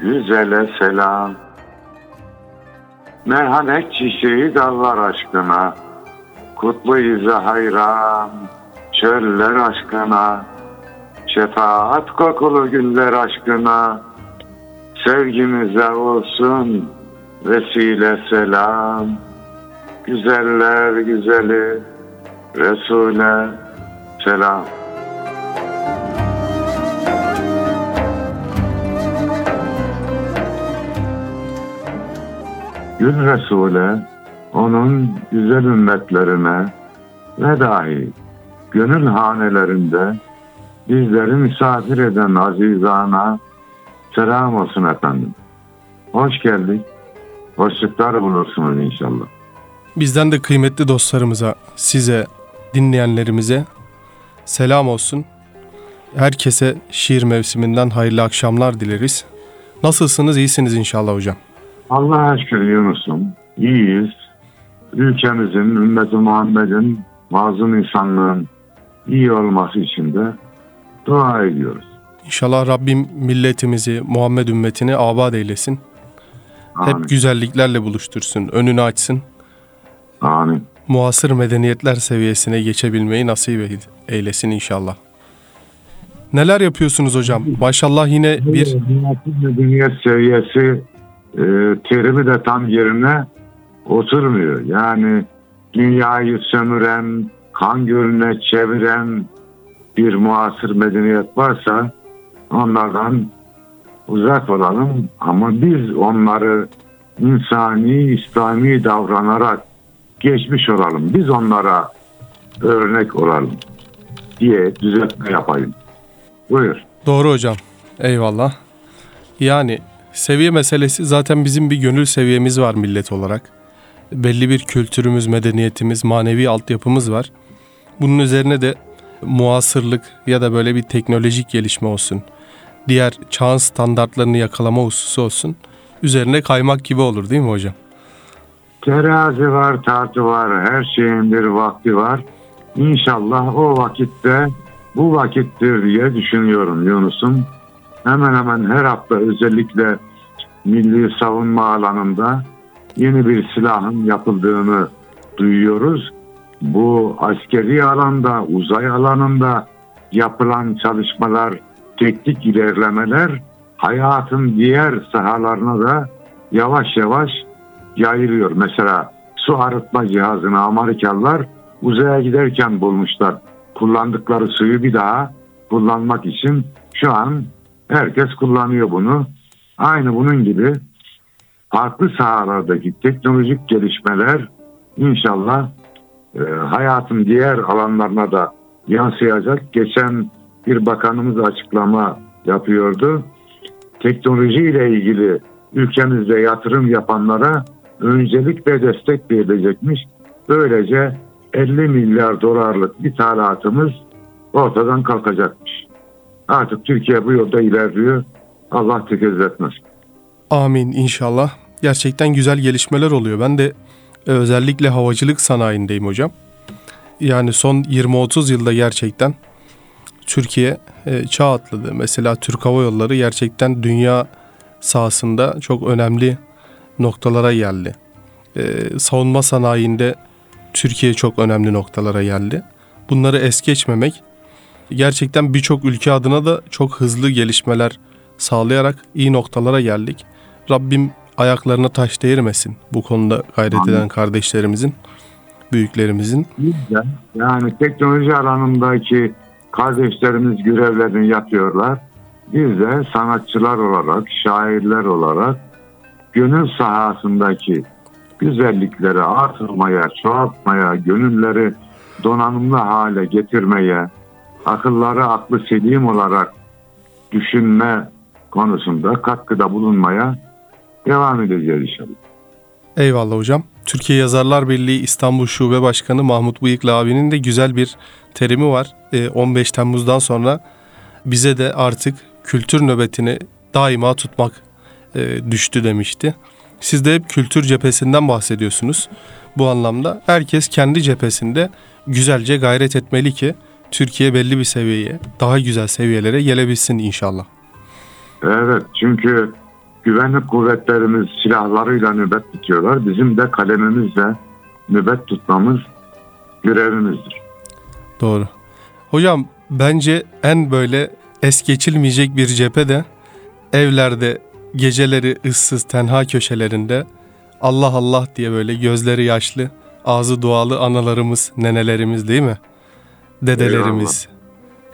güzele selam. Merhamet çiçeği dallar aşkına, kutlu izi hayran, çöller aşkına, şefaat kokulu güller aşkına, sevgimize olsun vesile selam. Güzeller güzeli Resul'e selam. Gül Resul'e, onun güzel ümmetlerine ve dahi gönül hanelerinde bizleri misafir eden azizana selam olsun efendim. Hoş geldik. Hoşluklar bulursunuz inşallah. Bizden de kıymetli dostlarımıza, size, dinleyenlerimize selam olsun. Herkese şiir mevsiminden hayırlı akşamlar dileriz. Nasılsınız? İyisiniz inşallah hocam. Allah'a şükür Yunus'um. İyiyiz. Ülkemizin, ümmeti Muhammed'in, mazlum insanlığın iyi olması için de dua ediyoruz. İnşallah Rabbim milletimizi, Muhammed ümmetini abad eylesin. Amin. Hep güzelliklerle buluştursun, önünü açsın. Amin. Muasır medeniyetler seviyesine geçebilmeyi nasip eylesin inşallah. Neler yapıyorsunuz hocam? Maşallah yine bir Medeniyet seviyesi e, terimi de tam yerine oturmuyor. Yani dünyayı sömüren, kan gölüne çeviren bir muasır medeniyet varsa onlardan uzak olalım ama biz onları insani, İslami davranarak geçmiş olalım. Biz onlara örnek olalım diye düzeltme yapayım. Buyur. Doğru hocam. Eyvallah. Yani seviye meselesi zaten bizim bir gönül seviyemiz var millet olarak. Belli bir kültürümüz, medeniyetimiz, manevi altyapımız var. Bunun üzerine de muasırlık ya da böyle bir teknolojik gelişme olsun. Diğer çağın standartlarını yakalama hususu olsun. Üzerine kaymak gibi olur değil mi hocam? Terazi var, tartı var, her şeyin bir vakti var. İnşallah o vakitte bu vakittir diye düşünüyorum Yunus'um. Hemen hemen her hafta özellikle milli savunma alanında yeni bir silahın yapıldığını duyuyoruz. Bu askeri alanda, uzay alanında yapılan çalışmalar, teknik ilerlemeler hayatın diğer sahalarına da yavaş yavaş yayılıyor. Mesela su arıtma cihazını Amerikalılar uzaya giderken bulmuşlar. Kullandıkları suyu bir daha kullanmak için şu an herkes kullanıyor bunu. Aynı bunun gibi farklı sahalardaki teknolojik gelişmeler inşallah e, hayatın diğer alanlarına da yansıyacak. Geçen bir bakanımız açıklama yapıyordu. Teknoloji ile ilgili ülkemizde yatırım yapanlara öncelik ve destek verilecekmiş. Böylece 50 milyar dolarlık ithalatımız ortadan kalkacakmış. Artık Türkiye bu yolda ilerliyor. Allah tekez etmez. Amin inşallah. Gerçekten güzel gelişmeler oluyor. Ben de e, özellikle havacılık sanayindeyim hocam. Yani son 20-30 yılda gerçekten Türkiye e, çağ atladı. Mesela Türk Hava Yolları gerçekten dünya sahasında çok önemli noktalara geldi. Ee, savunma sanayinde Türkiye çok önemli noktalara geldi. Bunları es geçmemek gerçekten birçok ülke adına da çok hızlı gelişmeler sağlayarak iyi noktalara geldik. Rabbim ayaklarına taş değirmesin bu konuda gayret Amin. eden kardeşlerimizin, büyüklerimizin. Yani teknoloji alanındaki kardeşlerimiz görevlerini yapıyorlar. Biz de sanatçılar olarak, şairler olarak gönül sahasındaki güzellikleri artırmaya, çoğaltmaya, gönülleri donanımlı hale getirmeye, akılları aklı selim olarak düşünme konusunda katkıda bulunmaya devam edeceğiz inşallah. Eyvallah hocam. Türkiye Yazarlar Birliği İstanbul Şube Başkanı Mahmut Bıyıklı abinin de güzel bir terimi var. Ee, 15 Temmuz'dan sonra bize de artık kültür nöbetini daima tutmak e, düştü demişti. Siz de hep kültür cephesinden bahsediyorsunuz. Bu anlamda herkes kendi cephesinde güzelce gayret etmeli ki Türkiye belli bir seviyeye, daha güzel seviyelere gelebilsin inşallah. Evet çünkü güvenlik kuvvetlerimiz silahlarıyla nöbet tutuyorlar. Bizim de kalemimizle nöbet tutmamız görevimizdir. Doğru. Hocam bence en böyle es geçilmeyecek bir cephe de evlerde geceleri ıssız tenha köşelerinde Allah Allah diye böyle gözleri yaşlı, ağzı dualı analarımız, nenelerimiz değil mi? Dedelerimiz.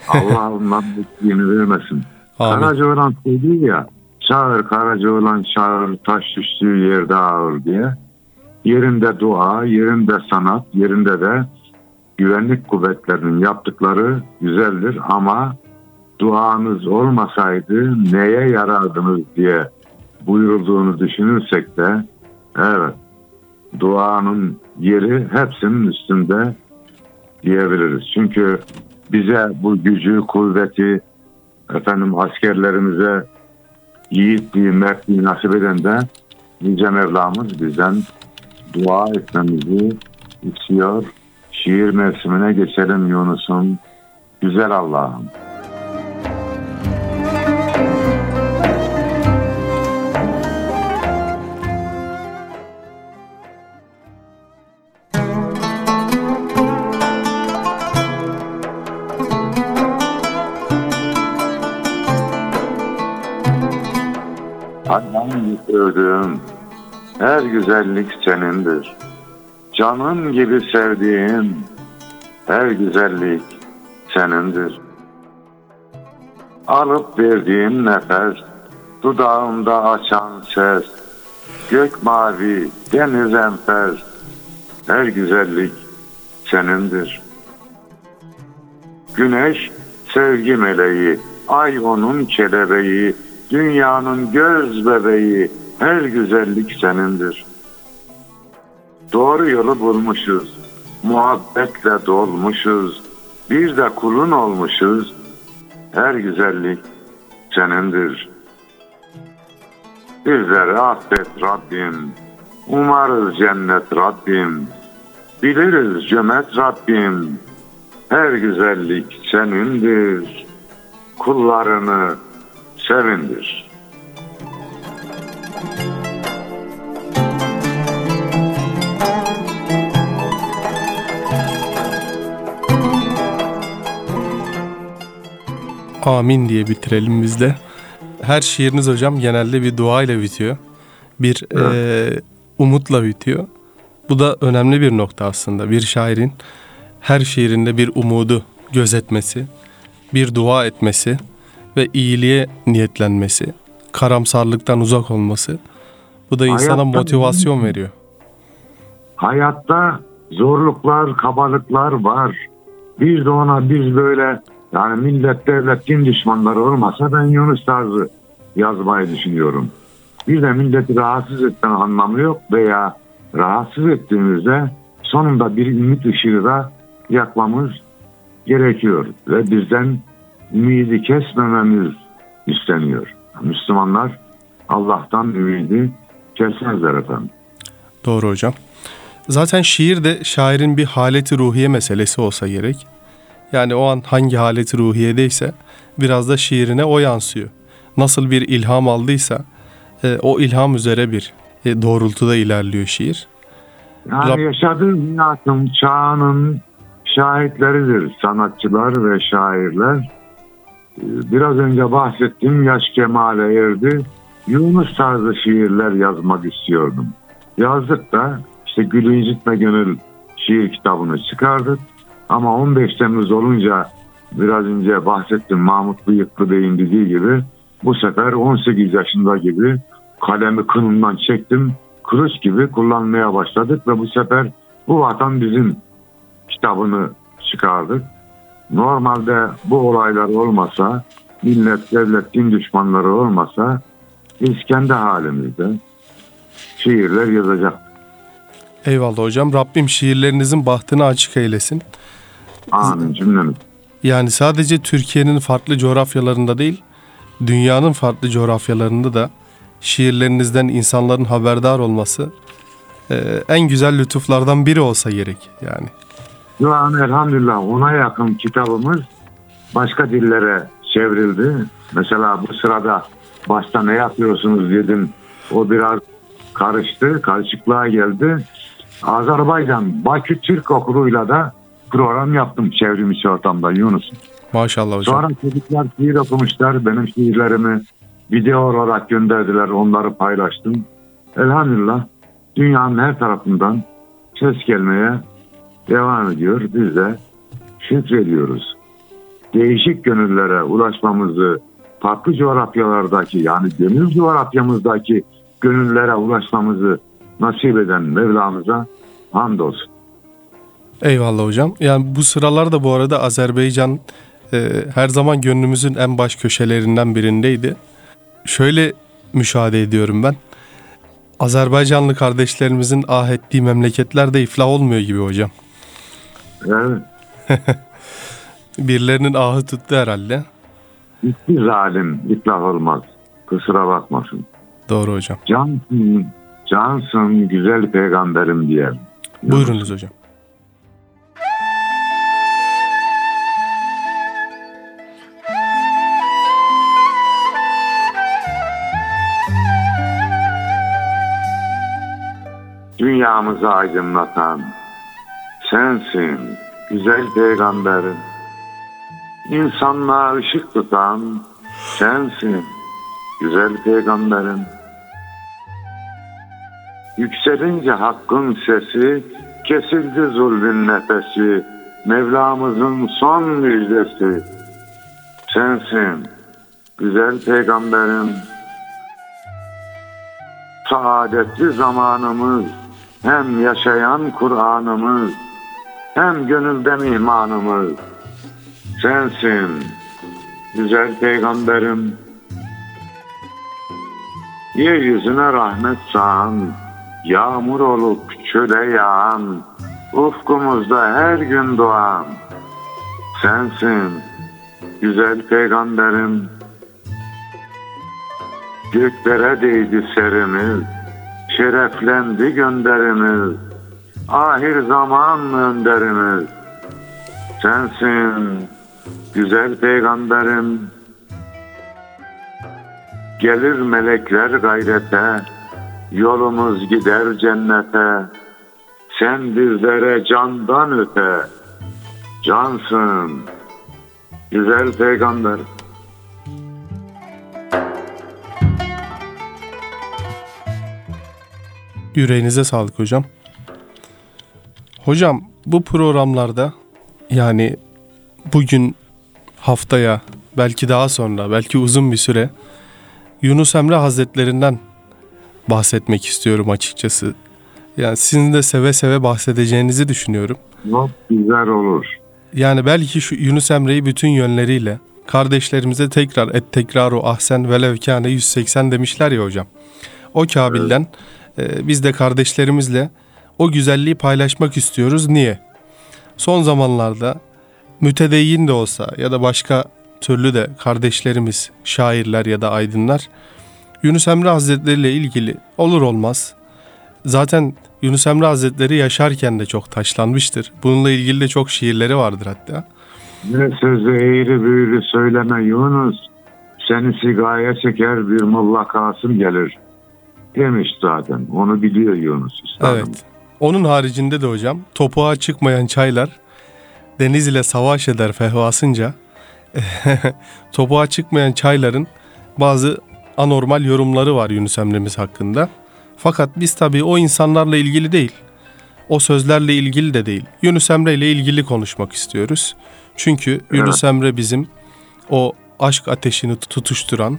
Allah ondan bittiğini vermesin. Karacaoğlan söylüyor ya çağır Karacaoğlan çağır taş düştüğü yerde ağır diye. Yerinde dua, yerinde sanat, yerinde de güvenlik kuvvetlerinin yaptıkları güzeldir ama duanız olmasaydı neye yarardınız diye buyurulduğunu düşünürsek de evet duanın yeri hepsinin üstünde diyebiliriz. Çünkü bize bu gücü, kuvveti, efendim askerlerimize yiğitliği, mertliği nasip eden de Yüce Mevlamız bizden dua etmemizi istiyor. Şiir mevsimine geçelim Yunus'um. Güzel Allah'ım. Gördüğüm her güzellik senindir. Canım gibi sevdiğim her güzellik senindir. Alıp verdiğim nefes, dudağımda açan ses, gök mavi, deniz enfes, her güzellik senindir. Güneş sevgi meleği, ay onun kelebeği, dünyanın göz bebeği, her güzellik senindir. Doğru yolu bulmuşuz, muhabbetle dolmuşuz, bir de kulun olmuşuz, her güzellik senindir. Bizleri affet Rabbim, umarız cennet Rabbim, biliriz cömert Rabbim, her güzellik senindir, kullarını sevindir. Amin diye bitirelim biz de. Her şiiriniz hocam genelde bir dua ile bitiyor. Bir eee, umutla bitiyor. Bu da önemli bir nokta aslında. Bir şairin her şiirinde bir umudu gözetmesi, bir dua etmesi ve iyiliğe niyetlenmesi, karamsarlıktan uzak olması. Bu da insana Hayatta- motivasyon veriyor. Hayatta zorluklar, kabalıklar var. Bir de ona biz böyle yani millet, devlet, din düşmanları olmasa ben Yunus tarzı yazmayı düşünüyorum. Bir de milleti rahatsız etmen anlamı yok veya rahatsız ettiğimizde sonunda bir ümit ışığı da yakmamız gerekiyor. Ve bizden ümidi kesmememiz isteniyor. Müslümanlar Allah'tan ümidi kesmezler efendim. Doğru hocam. Zaten şiir de şairin bir haleti ruhiye meselesi olsa gerek. Yani o an hangi haleti ruhiyedeyse biraz da şiirine o yansıyor. Nasıl bir ilham aldıysa e, o ilham üzere bir e, doğrultuda ilerliyor şiir. Yani Rab- yaşadığı hayatın çağının şahitleridir sanatçılar ve şairler. Ee, Biraz önce bahsettiğim yaş kemale erdi. Yunus tarzı şiirler yazmak istiyordum. Yazdık da işte Gülü İncitme Gönül şiir kitabını çıkardık. Ama 15 Temmuz olunca biraz önce bahsettim Mahmut Bıyıklı Bey'in dediği gibi bu sefer 18 yaşında gibi kalemi kınından çektim. Kılıç gibi kullanmaya başladık ve bu sefer bu vatan bizim kitabını çıkardık. Normalde bu olaylar olmasa, millet, devlet, din düşmanları olmasa biz kendi halimizde şiirler yazacak. Eyvallah hocam. Rabbim şiirlerinizin bahtını açık eylesin. Amin cümlemiz. Yani sadece Türkiye'nin farklı coğrafyalarında değil, dünyanın farklı coğrafyalarında da şiirlerinizden insanların haberdar olması e, en güzel lütuflardan biri olsa gerek yani. Şu an elhamdülillah ona yakın kitabımız başka dillere çevrildi. Mesela bu sırada başta ne yapıyorsunuz dedim. O biraz karıştı, karışıklığa geldi. Azerbaycan Bakü Türk Okulu'yla da program yaptım çevrim içi ortamda Yunus. Maşallah hocam. Sonra çocuklar şiir okumuşlar. Benim şiirlerimi video olarak gönderdiler. Onları paylaştım. Elhamdülillah dünyanın her tarafından ses gelmeye devam ediyor. Biz de şükrediyoruz. Değişik gönüllere ulaşmamızı farklı coğrafyalardaki yani gönül coğrafyamızdaki gönüllere ulaşmamızı nasip eden Mevlamıza hamdolsun. Eyvallah hocam. Yani bu sıralarda bu arada Azerbaycan e, her zaman gönlümüzün en baş köşelerinden birindeydi. Şöyle müşahede ediyorum ben. Azerbaycanlı kardeşlerimizin ah ettiği memleketlerde iflah olmuyor gibi hocam. Evet. Birilerinin ahı tuttu herhalde. Hiçbir zalim iflah olmaz. Kusura bakmasın. Doğru hocam. Cansın, cansın güzel peygamberim diyelim. Buyurunuz hocam. Dünyamızı aydınlatan sensin güzel peygamberim. İnsanlığa ışık tutan sensin güzel peygamberim. Yükselince hakkın sesi, kesildi zulmün nefesi, Mevlamızın son müjdesi. Sensin, güzel peygamberim. Saadetli zamanımız, hem yaşayan Kur'an'ımız, hem gönülden imanımız. Sensin, güzel peygamberim. Yeryüzüne rahmet sağan, yağmur olup çöle yağan, ufkumuzda her gün doğan. Sensin, güzel peygamberim. Göklere değdi serimiz, şereflendi gönderimiz. Ahir zaman önderimiz. Sensin, güzel peygamberim. Gelir melekler gayrete, yolumuz gider cennete. Sen bizlere candan öte, cansın, güzel peygamber. Yüreğinize sağlık hocam. Hocam bu programlarda yani bugün haftaya belki daha sonra belki uzun bir süre Yunus Emre Hazretlerinden bahsetmek istiyorum açıkçası. Yani sizin de seve seve bahsedeceğinizi düşünüyorum. Çok güzel olur. Yani belki şu Yunus Emre'yi bütün yönleriyle kardeşlerimize tekrar et tekraru ahsen velev kâne 180 demişler ya hocam. O kabilden e, biz de kardeşlerimizle o güzelliği paylaşmak istiyoruz. Niye? Son zamanlarda mütedeyyin de olsa ya da başka türlü de kardeşlerimiz, şairler ya da aydınlar Yunus Emre Hazretleri ile ilgili olur olmaz. Zaten Yunus Emre Hazretleri yaşarken de çok taşlanmıştır. Bununla ilgili de çok şiirleri vardır hatta. Ne sözü eğri büğrü söyleme Yunus, seni sigaya çeker bir Molla Kasım gelir demiş zaten. Onu biliyor Yunus üstadım. Evet. Onun haricinde de hocam topuğa çıkmayan çaylar deniz ile savaş eder fehvasınca topuğa çıkmayan çayların bazı anormal yorumları var Yunus Emre'miz hakkında. Fakat biz tabii o insanlarla ilgili değil, o sözlerle ilgili de değil. Yunus Emre ile ilgili konuşmak istiyoruz. Çünkü Yunus Emre bizim o aşk ateşini tutuşturan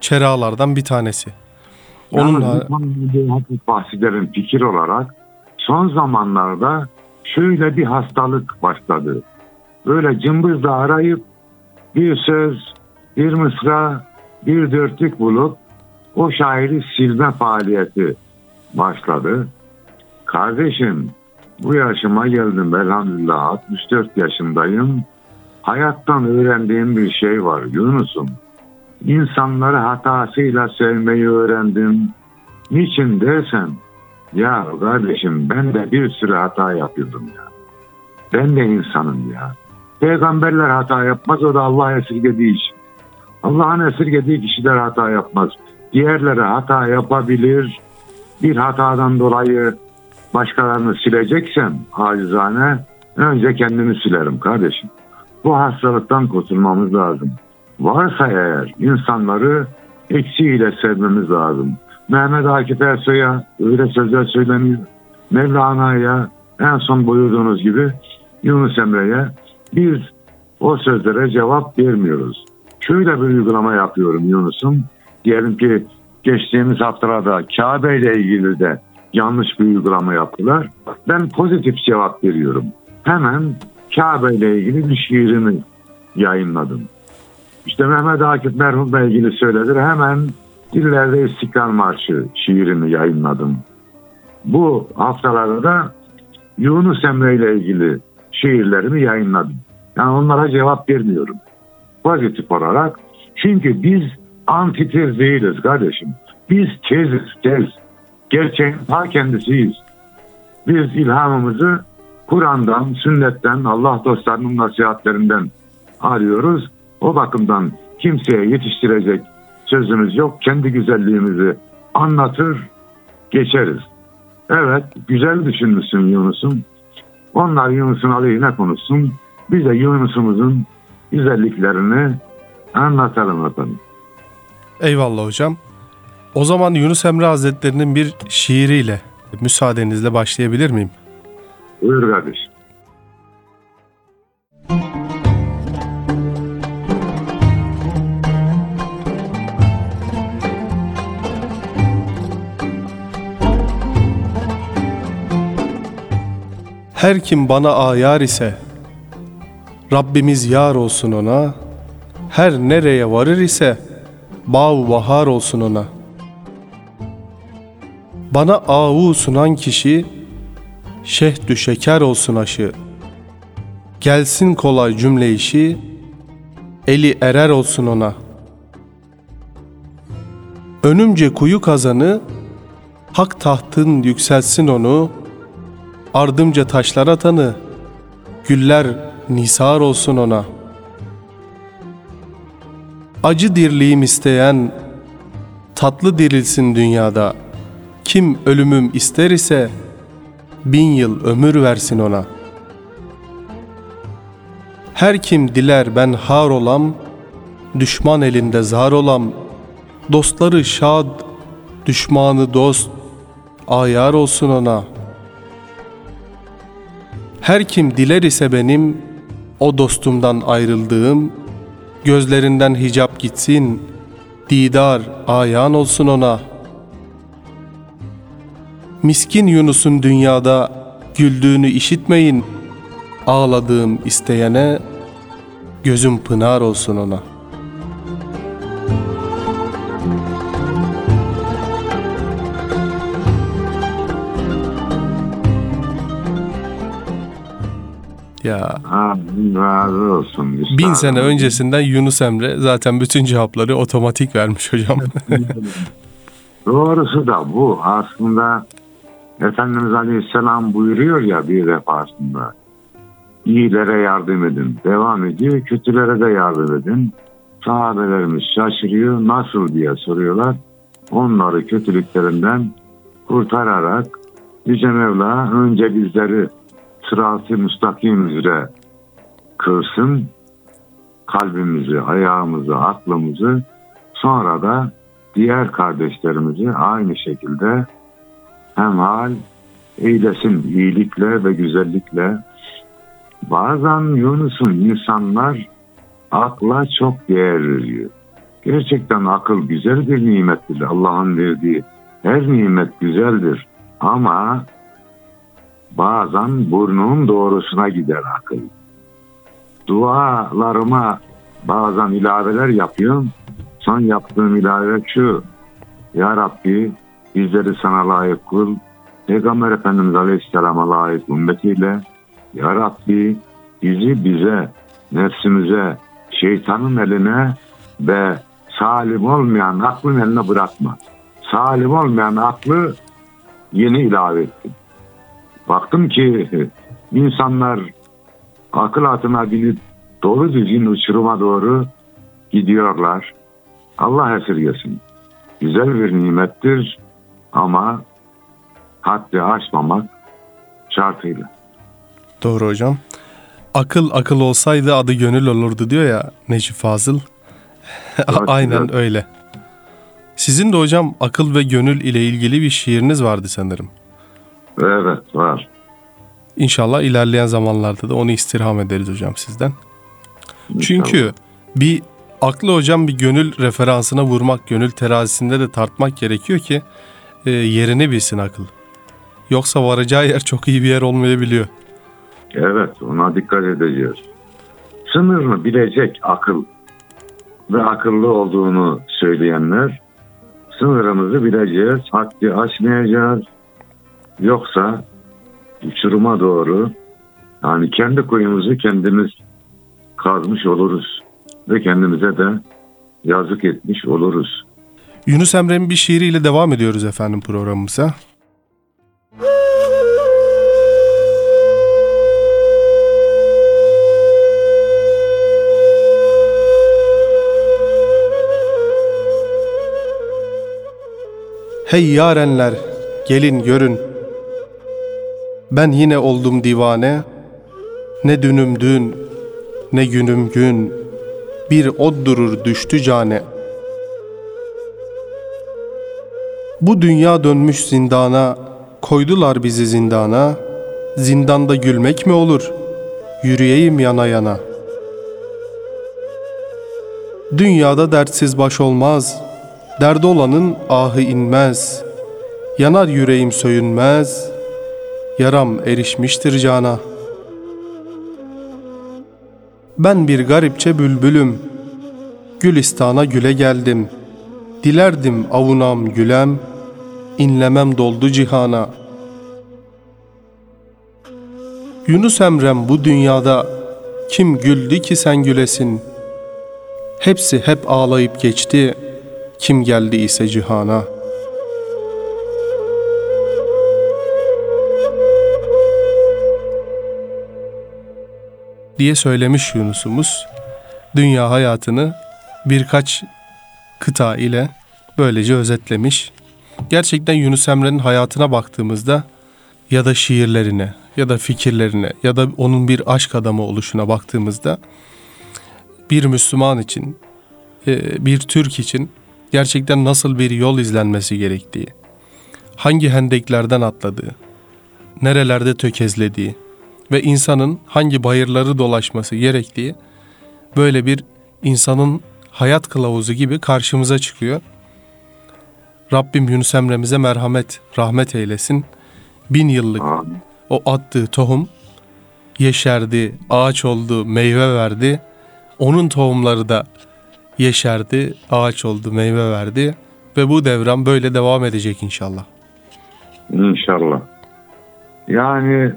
çeralardan bir tanesi. Onun hafif bahsederim fikir olarak. Son zamanlarda şöyle bir hastalık başladı. Böyle cımbızla arayıp bir söz, bir mısra, bir dörtlük bulup o şairi silme faaliyeti başladı. Kardeşim bu yaşıma geldim elhamdülillah 64 yaşındayım. Hayattan öğrendiğim bir şey var Yunus'um. İnsanları hatasıyla sevmeyi öğrendim. Niçin dersen ya kardeşim ben de bir sürü hata yapıyordum ya. Ben de insanım ya. Peygamberler hata yapmaz o da Allah esirgediği için. Allah'ın esirgediği kişiler hata yapmaz. Diğerleri hata yapabilir. Bir hatadan dolayı başkalarını sileceksem acizane önce kendimi silerim kardeşim. Bu hastalıktan kurtulmamız lazım. Varsa eğer insanları eksiğiyle sevmemiz lazım. Mehmet Akif Ersoy'a öyle sözler söyleniyor. Mevlana'ya en son buyurduğunuz gibi Yunus Emre'ye biz o sözlere cevap vermiyoruz. Şöyle bir uygulama yapıyorum Yunus'um. Diyelim ki geçtiğimiz haftalarda Kabe ile ilgili de yanlış bir uygulama yaptılar. Ben pozitif cevap veriyorum. Hemen Kabe ile ilgili bir şiirimi yayınladım. İşte Mehmet Akif merhumla ilgili söyledir. Hemen Dillerde İstiklal Marşı şiirimi yayınladım. Bu haftalarda da Yunus Emre ile ilgili şiirlerimi yayınladım. Yani onlara cevap vermiyorum. Pozitif olarak. Çünkü biz antitez değiliz kardeşim. Biz teziz, tez. Gerçeğin ta kendisiyiz. Biz ilhamımızı Kur'an'dan, sünnetten, Allah dostlarının nasihatlerinden arıyoruz. O bakımdan kimseye yetiştirecek sözümüz yok. Kendi güzelliğimizi anlatır, geçeriz. Evet, güzel düşünmüşsün Yunus'um. Onlar Yunus'un aleyhine konuşsun. Biz de Yunus'umuzun güzelliklerini anlatalım efendim. Eyvallah hocam. O zaman Yunus Emre Hazretleri'nin bir şiiriyle müsaadenizle başlayabilir miyim? Buyur kardeşim. Her kim bana ayar ise Rabbimiz yar olsun ona. Her nereye varır ise Bağ bahar olsun ona. Bana avu sunan kişi Şehdü şeker olsun aşı. Gelsin kolay cümle işi Eli erer olsun ona. Önümce kuyu kazanı Hak tahtın yükselsin onu ardımca taşlar atanı, güller nisar olsun ona. Acı dirliğim isteyen, tatlı dirilsin dünyada. Kim ölümüm ister ise, bin yıl ömür versin ona. Her kim diler ben har olam, düşman elinde zar olam, dostları şad, düşmanı dost, ayar olsun ona.'' Her kim diler ise benim o dostumdan ayrıldığım gözlerinden hicap gitsin didar ayan olsun ona. Miskin Yunus'un dünyada güldüğünü işitmeyin. Ağladığım isteyene gözüm pınar olsun ona.'' Ya. Amin razı olsun. Üstadım. Bin sene öncesinden Yunus Emre zaten bütün cevapları otomatik vermiş hocam. Doğrusu da bu. Aslında Efendimiz Aleyhisselam buyuruyor ya bir defasında. İyilere yardım edin. Devam ediyor. Kötülere de yardım edin. Sahabelerimiz şaşırıyor. Nasıl diye soruyorlar. Onları kötülüklerinden kurtararak Yüce Mevla önce bizleri sıratı müstakim üzere kılsın kalbimizi, ayağımızı, aklımızı sonra da diğer kardeşlerimizi aynı şekilde hemhal eylesin iyilikle ve güzellikle. Bazen Yunus'un insanlar akla çok değer veriyor. Gerçekten akıl güzel bir nimettir. Allah'ın verdiği her nimet güzeldir. Ama bazen burnun doğrusuna gider akıl. Dualarıma bazen ilaveler yapıyorum. Son yaptığım ilave şu. Ya Rabbi bizleri sana layık kıl. Peygamber Efendimiz Aleyhisselam'a layık ümmetiyle Ya Rabbi bizi bize, nefsimize, şeytanın eline ve salim olmayan aklın eline bırakma. Salim olmayan aklı yeni ilave ettim. Baktım ki insanlar akıl atına binip doğru düzgün uçuruma doğru gidiyorlar. Allah esirgesin. Güzel bir nimettir ama haddi aşmamak şartıyla. Doğru hocam. Akıl akıl olsaydı adı gönül olurdu diyor ya Necip Fazıl. Aynen öyle. Sizin de hocam akıl ve gönül ile ilgili bir şiiriniz vardı sanırım. Evet var. İnşallah ilerleyen zamanlarda da onu istirham ederiz hocam sizden. Çünkü bir aklı hocam bir gönül referansına vurmak, gönül terazisinde de tartmak gerekiyor ki e, yerini bilsin akıl. Yoksa varacağı yer çok iyi bir yer olmayabiliyor. Evet ona dikkat edeceğiz. Sınırını bilecek akıl ve akıllı olduğunu söyleyenler sınırımızı bileceğiz, haddi aşmayacağız. Yoksa uçuruma doğru yani kendi kuyumuzu kendimiz kazmış oluruz ve kendimize de yazık etmiş oluruz. Yunus Emre'nin bir şiiriyle devam ediyoruz efendim programımıza. Hey yarenler gelin görün Ben yine oldum divane Ne dünüm dün ne günüm gün Bir od durur düştü cane Bu dünya dönmüş zindana, koydular bizi zindana. Zindanda gülmek mi olur? Yürüyeyim yana yana. Dünyada dertsiz baş olmaz, derdi olanın ahı inmez. Yanar yüreğim söyünmez, yaram erişmiştir cana. Ben bir garipçe bülbülüm, Gülistana güle geldim.'' Dilerdim avunam gülem, inlemem doldu cihana. Yunus Emrem bu dünyada kim güldü ki sen gülesin? Hepsi hep ağlayıp geçti, kim geldi ise cihana. Diye söylemiş Yunus'umuz. Dünya hayatını birkaç kıta ile böylece özetlemiş. Gerçekten Yunus Emre'nin hayatına baktığımızda ya da şiirlerine ya da fikirlerine ya da onun bir aşk adamı oluşuna baktığımızda bir Müslüman için, e, bir Türk için gerçekten nasıl bir yol izlenmesi gerektiği, hangi hendeklerden atladığı, nerelerde tökezlediği ve insanın hangi bayırları dolaşması gerektiği böyle bir insanın hayat kılavuzu gibi karşımıza çıkıyor. Rabbim Yunus Emre'mize merhamet, rahmet eylesin. Bin yıllık o attığı tohum yeşerdi, ağaç oldu, meyve verdi. Onun tohumları da yeşerdi, ağaç oldu, meyve verdi. Ve bu devran böyle devam edecek inşallah. İnşallah. Yani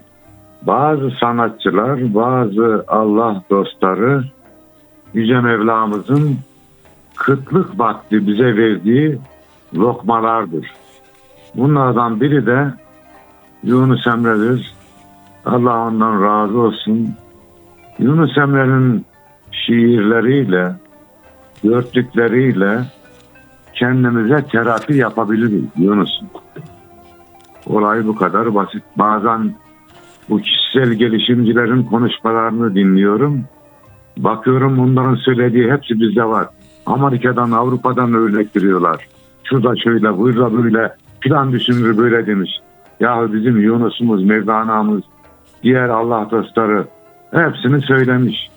bazı sanatçılar, bazı Allah dostları Yüce Mevlamızın kıtlık vakti bize verdiği lokmalardır. Bunlardan biri de Yunus Emre'dir. Allah ondan razı olsun. Yunus Emre'nin şiirleriyle, gördükleriyle kendimize terapi yapabiliriz Yunus. Olay bu kadar basit. Bazen bu kişisel gelişimcilerin konuşmalarını dinliyorum. Bakıyorum onların söylediği hepsi bizde var. Amerika'dan, Avrupa'dan örnek veriyorlar. şurada şöyle, burada böyle, filan düşünür böyle demiş. Ya bizim Yunus'umuz, Mevlana'mız, diğer Allah dostları hepsini söylemiş.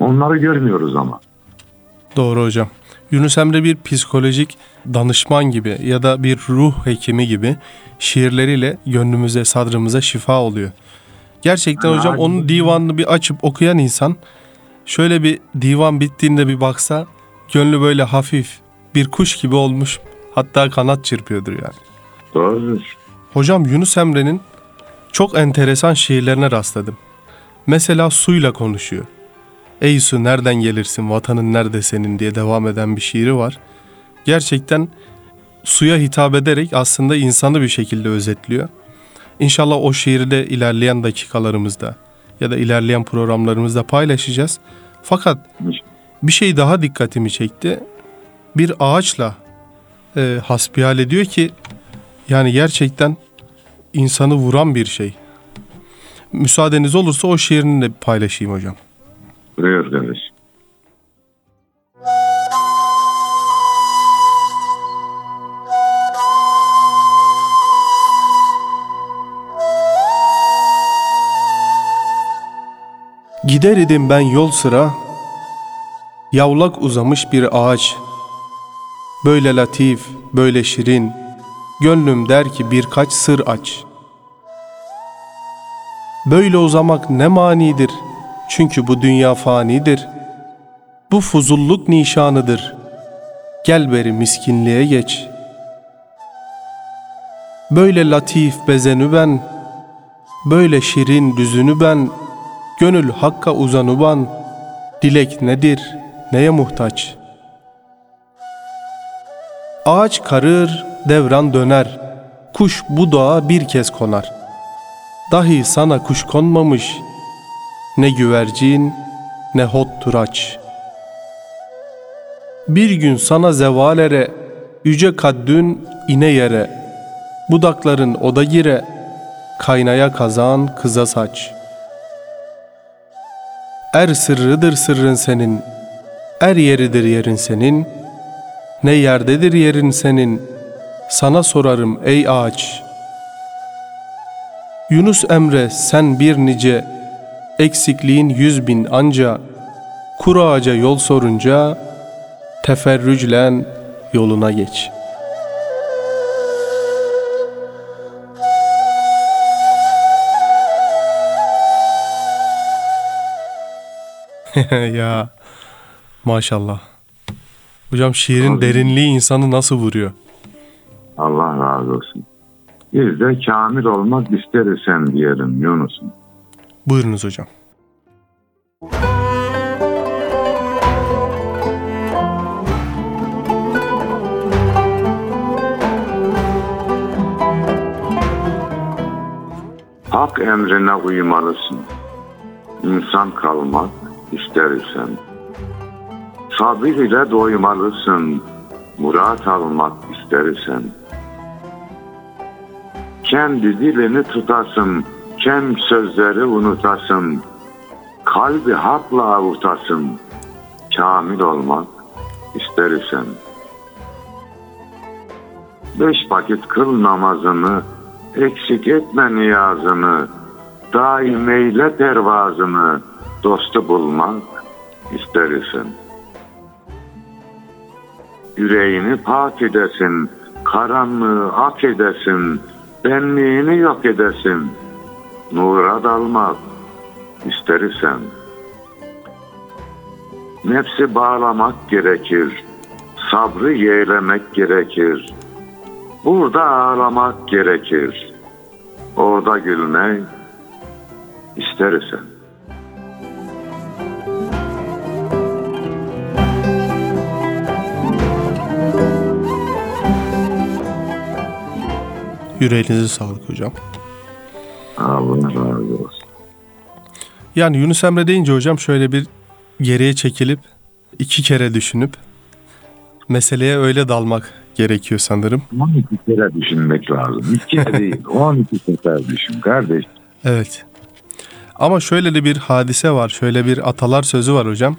Onları görmüyoruz ama. Doğru hocam. Yunus Emre bir psikolojik danışman gibi ya da bir ruh hekimi gibi şiirleriyle gönlümüze, sadrımıza şifa oluyor. Gerçekten hocam onun divanını bir açıp okuyan insan şöyle bir divan bittiğinde bir baksa gönlü böyle hafif bir kuş gibi olmuş hatta kanat çırpıyordur yani. Doğrudur. Hocam Yunus Emre'nin çok enteresan şiirlerine rastladım. Mesela suyla konuşuyor. Ey su nereden gelirsin, vatanın nerede senin diye devam eden bir şiiri var. Gerçekten suya hitap ederek aslında insanı bir şekilde özetliyor. İnşallah o şiiri de ilerleyen dakikalarımızda ya da ilerleyen programlarımızda paylaşacağız. Fakat bir şey daha dikkatimi çekti. Bir ağaçla e, hasbihal ediyor ki yani gerçekten insanı vuran bir şey. Müsaadeniz olursa o şiirini de paylaşayım hocam. Buyur kardeş. Gider idim ben yol sıra, yavlak uzamış bir ağaç. Böyle latif, böyle şirin, gönlüm der ki birkaç sır aç. Böyle uzamak ne manidir, çünkü bu dünya fanidir. Bu fuzulluk nişanıdır, gel beri miskinliğe geç. Böyle latif bezenü ben, böyle şirin düzünü ben, Gönül hakka uzanuban, dilek nedir, neye muhtaç? Ağaç karır, devran döner, kuş bu dağa bir kez konar. Dahi sana kuş konmamış, ne güvercin, ne hot turaç. Bir gün sana zeval ere, yüce kaddün ine yere, budakların oda gire, kaynaya kazan kıza saç.'' Er sırrıdır sırrın senin, er yeridir yerin senin, ne yerdedir yerin senin, sana sorarım ey ağaç. Yunus Emre sen bir nice, eksikliğin yüz bin anca, kuru ağaca yol sorunca, teferrüclen yoluna geç.'' ya maşallah. Hocam şiirin Abi. derinliği insanı nasıl vuruyor? Allah razı olsun. Biz de kamil olmak isteriz sen diyelim Yunus'um. Buyurunuz hocam. Hak emrine uymalısın. İnsan kalmak istersen. Sabır ile doymalısın. Murat almak istersen. Kendi dilini tutasın. Kem sözleri unutasın. Kalbi hakla avutasın. Kamil olmak istersen. Beş vakit kıl namazını, eksik etme niyazını, daim eyle pervazını, dostu bulmak istersen. Yüreğini pak edesin, karanlığı ak edesin, benliğini yok edesin, nura dalmak istersen. Nefsi bağlamak gerekir, sabrı yeğlemek gerekir. Burada ağlamak gerekir, orada gülmek istersen. Yüreğinize sağlık hocam. Allah razı olsun. Yani Yunus Emre deyince hocam şöyle bir geriye çekilip iki kere düşünüp meseleye öyle dalmak gerekiyor sanırım. 12 kere düşünmek lazım. Bir kere değil, 12 sefer düşün kardeş. Evet. Ama şöyle de bir hadise var. Şöyle bir atalar sözü var hocam.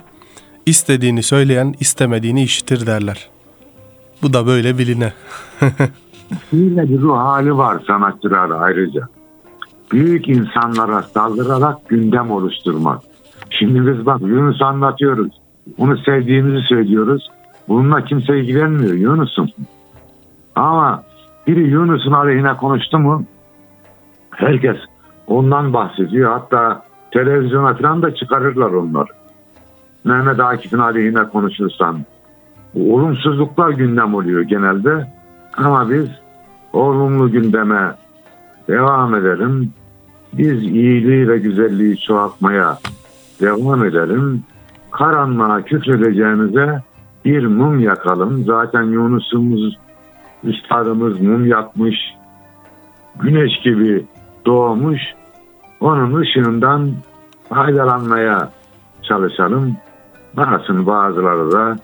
İstediğini söyleyen istemediğini işitir derler. Bu da böyle biline. Böyle bir ruh hali var sanatçılarda ayrıca. Büyük insanlara saldırarak gündem oluşturmak. Şimdi biz bak Yunus anlatıyoruz. Onu sevdiğimizi söylüyoruz. Bununla kimse ilgilenmiyor Yunus'um. Ama biri Yunus'un aleyhine konuştu mu herkes ondan bahsediyor. Hatta televizyona falan da çıkarırlar onları. Mehmet Akif'in aleyhine konuşursan. Olumsuzluklar gündem oluyor genelde. Ama biz olumlu gündeme devam edelim. Biz iyiliği ve güzelliği çoğaltmaya devam edelim. Karanlığa küfredeceğimize bir mum yakalım. Zaten Yunus'umuz, üstadımız mum yakmış. Güneş gibi doğmuş. Onun ışığından faydalanmaya çalışalım. Bakasın bazıları da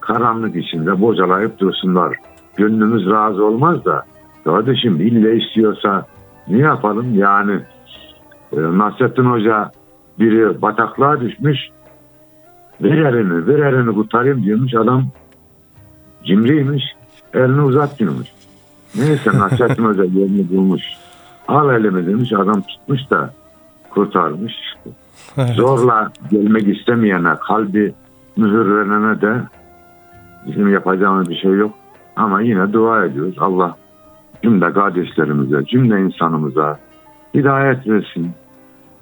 karanlık içinde bocalayıp dursunlar. Gönlümüz razı olmaz da kardeşim ille istiyorsa ne yapalım yani e, Nasrettin Hoca biri bataklığa düşmüş ver elini ver elini kurtarayım diyormuş adam cimriymiş elini uzat diyormuş. Neyse Nasrettin Hoca yerini bulmuş. Al elimi demiş adam tutmuş da kurtarmış. Evet. Zorla gelmek istemeyene kalbi mühürlenene de bizim yapacağımız bir şey yok. Ama yine dua ediyoruz. Allah cümle kardeşlerimize, cümle insanımıza hidayet versin.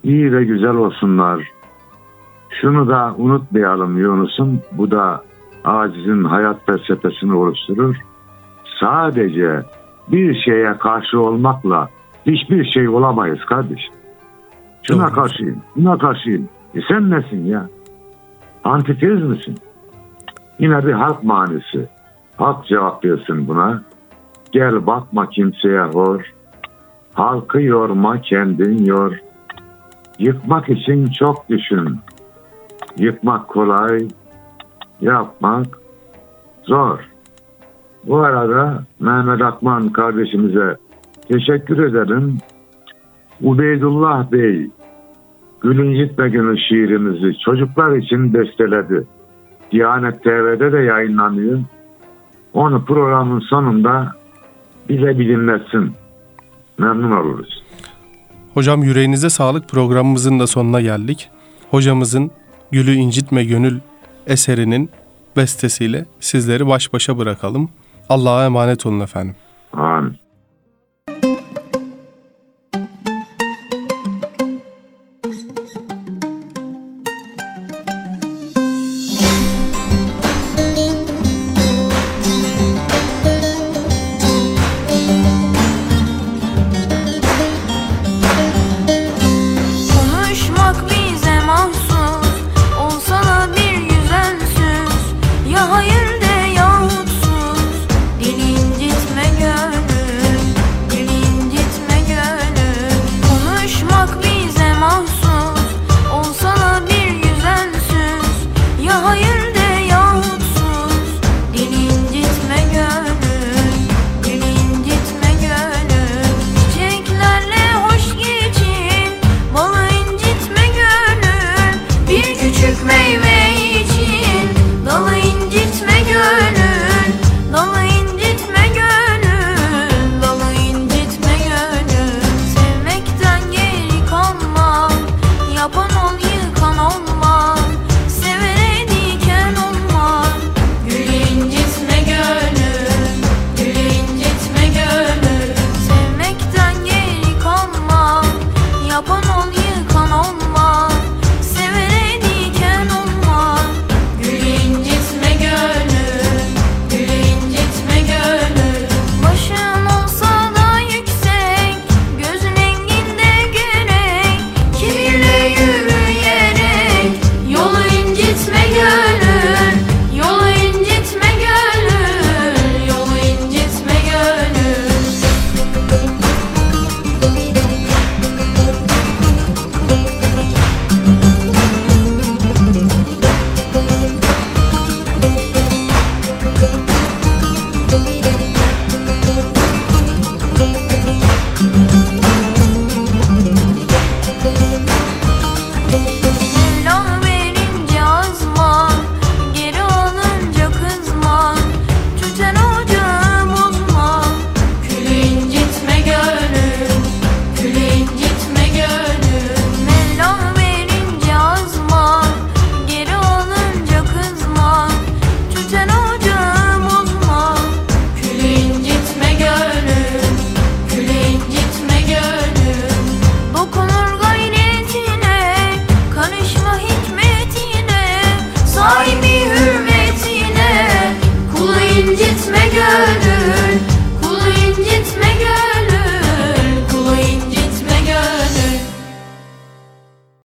İyi ve güzel olsunlar. Şunu da unutmayalım Yunus'um. Bu da acizin hayat felsefesini oluşturur. Sadece bir şeye karşı olmakla hiçbir şey olamayız kardeşim. Şuna Doğru. karşıyım, buna karşıyım. E sen nesin ya? Antitez misin? Yine bir halk manisi. Halk cevap versin buna. Gel bakma kimseye hor. Halkı yorma kendin yor. Yıkmak için çok düşün. Yıkmak kolay, yapmak zor. Bu arada Mehmet Akman kardeşimize teşekkür ederim. Ubeydullah Bey Gülün Gitme Günü şiirimizi çocuklar için besteledi. Diyanet TV'de de yayınlanıyor. Onu programın sonunda bize bir dinletsin. Memnun oluruz. Hocam yüreğinize sağlık programımızın da sonuna geldik. Hocamızın Gülü İncitme Gönül eserinin bestesiyle sizleri baş başa bırakalım. Allah'a emanet olun efendim. Amin.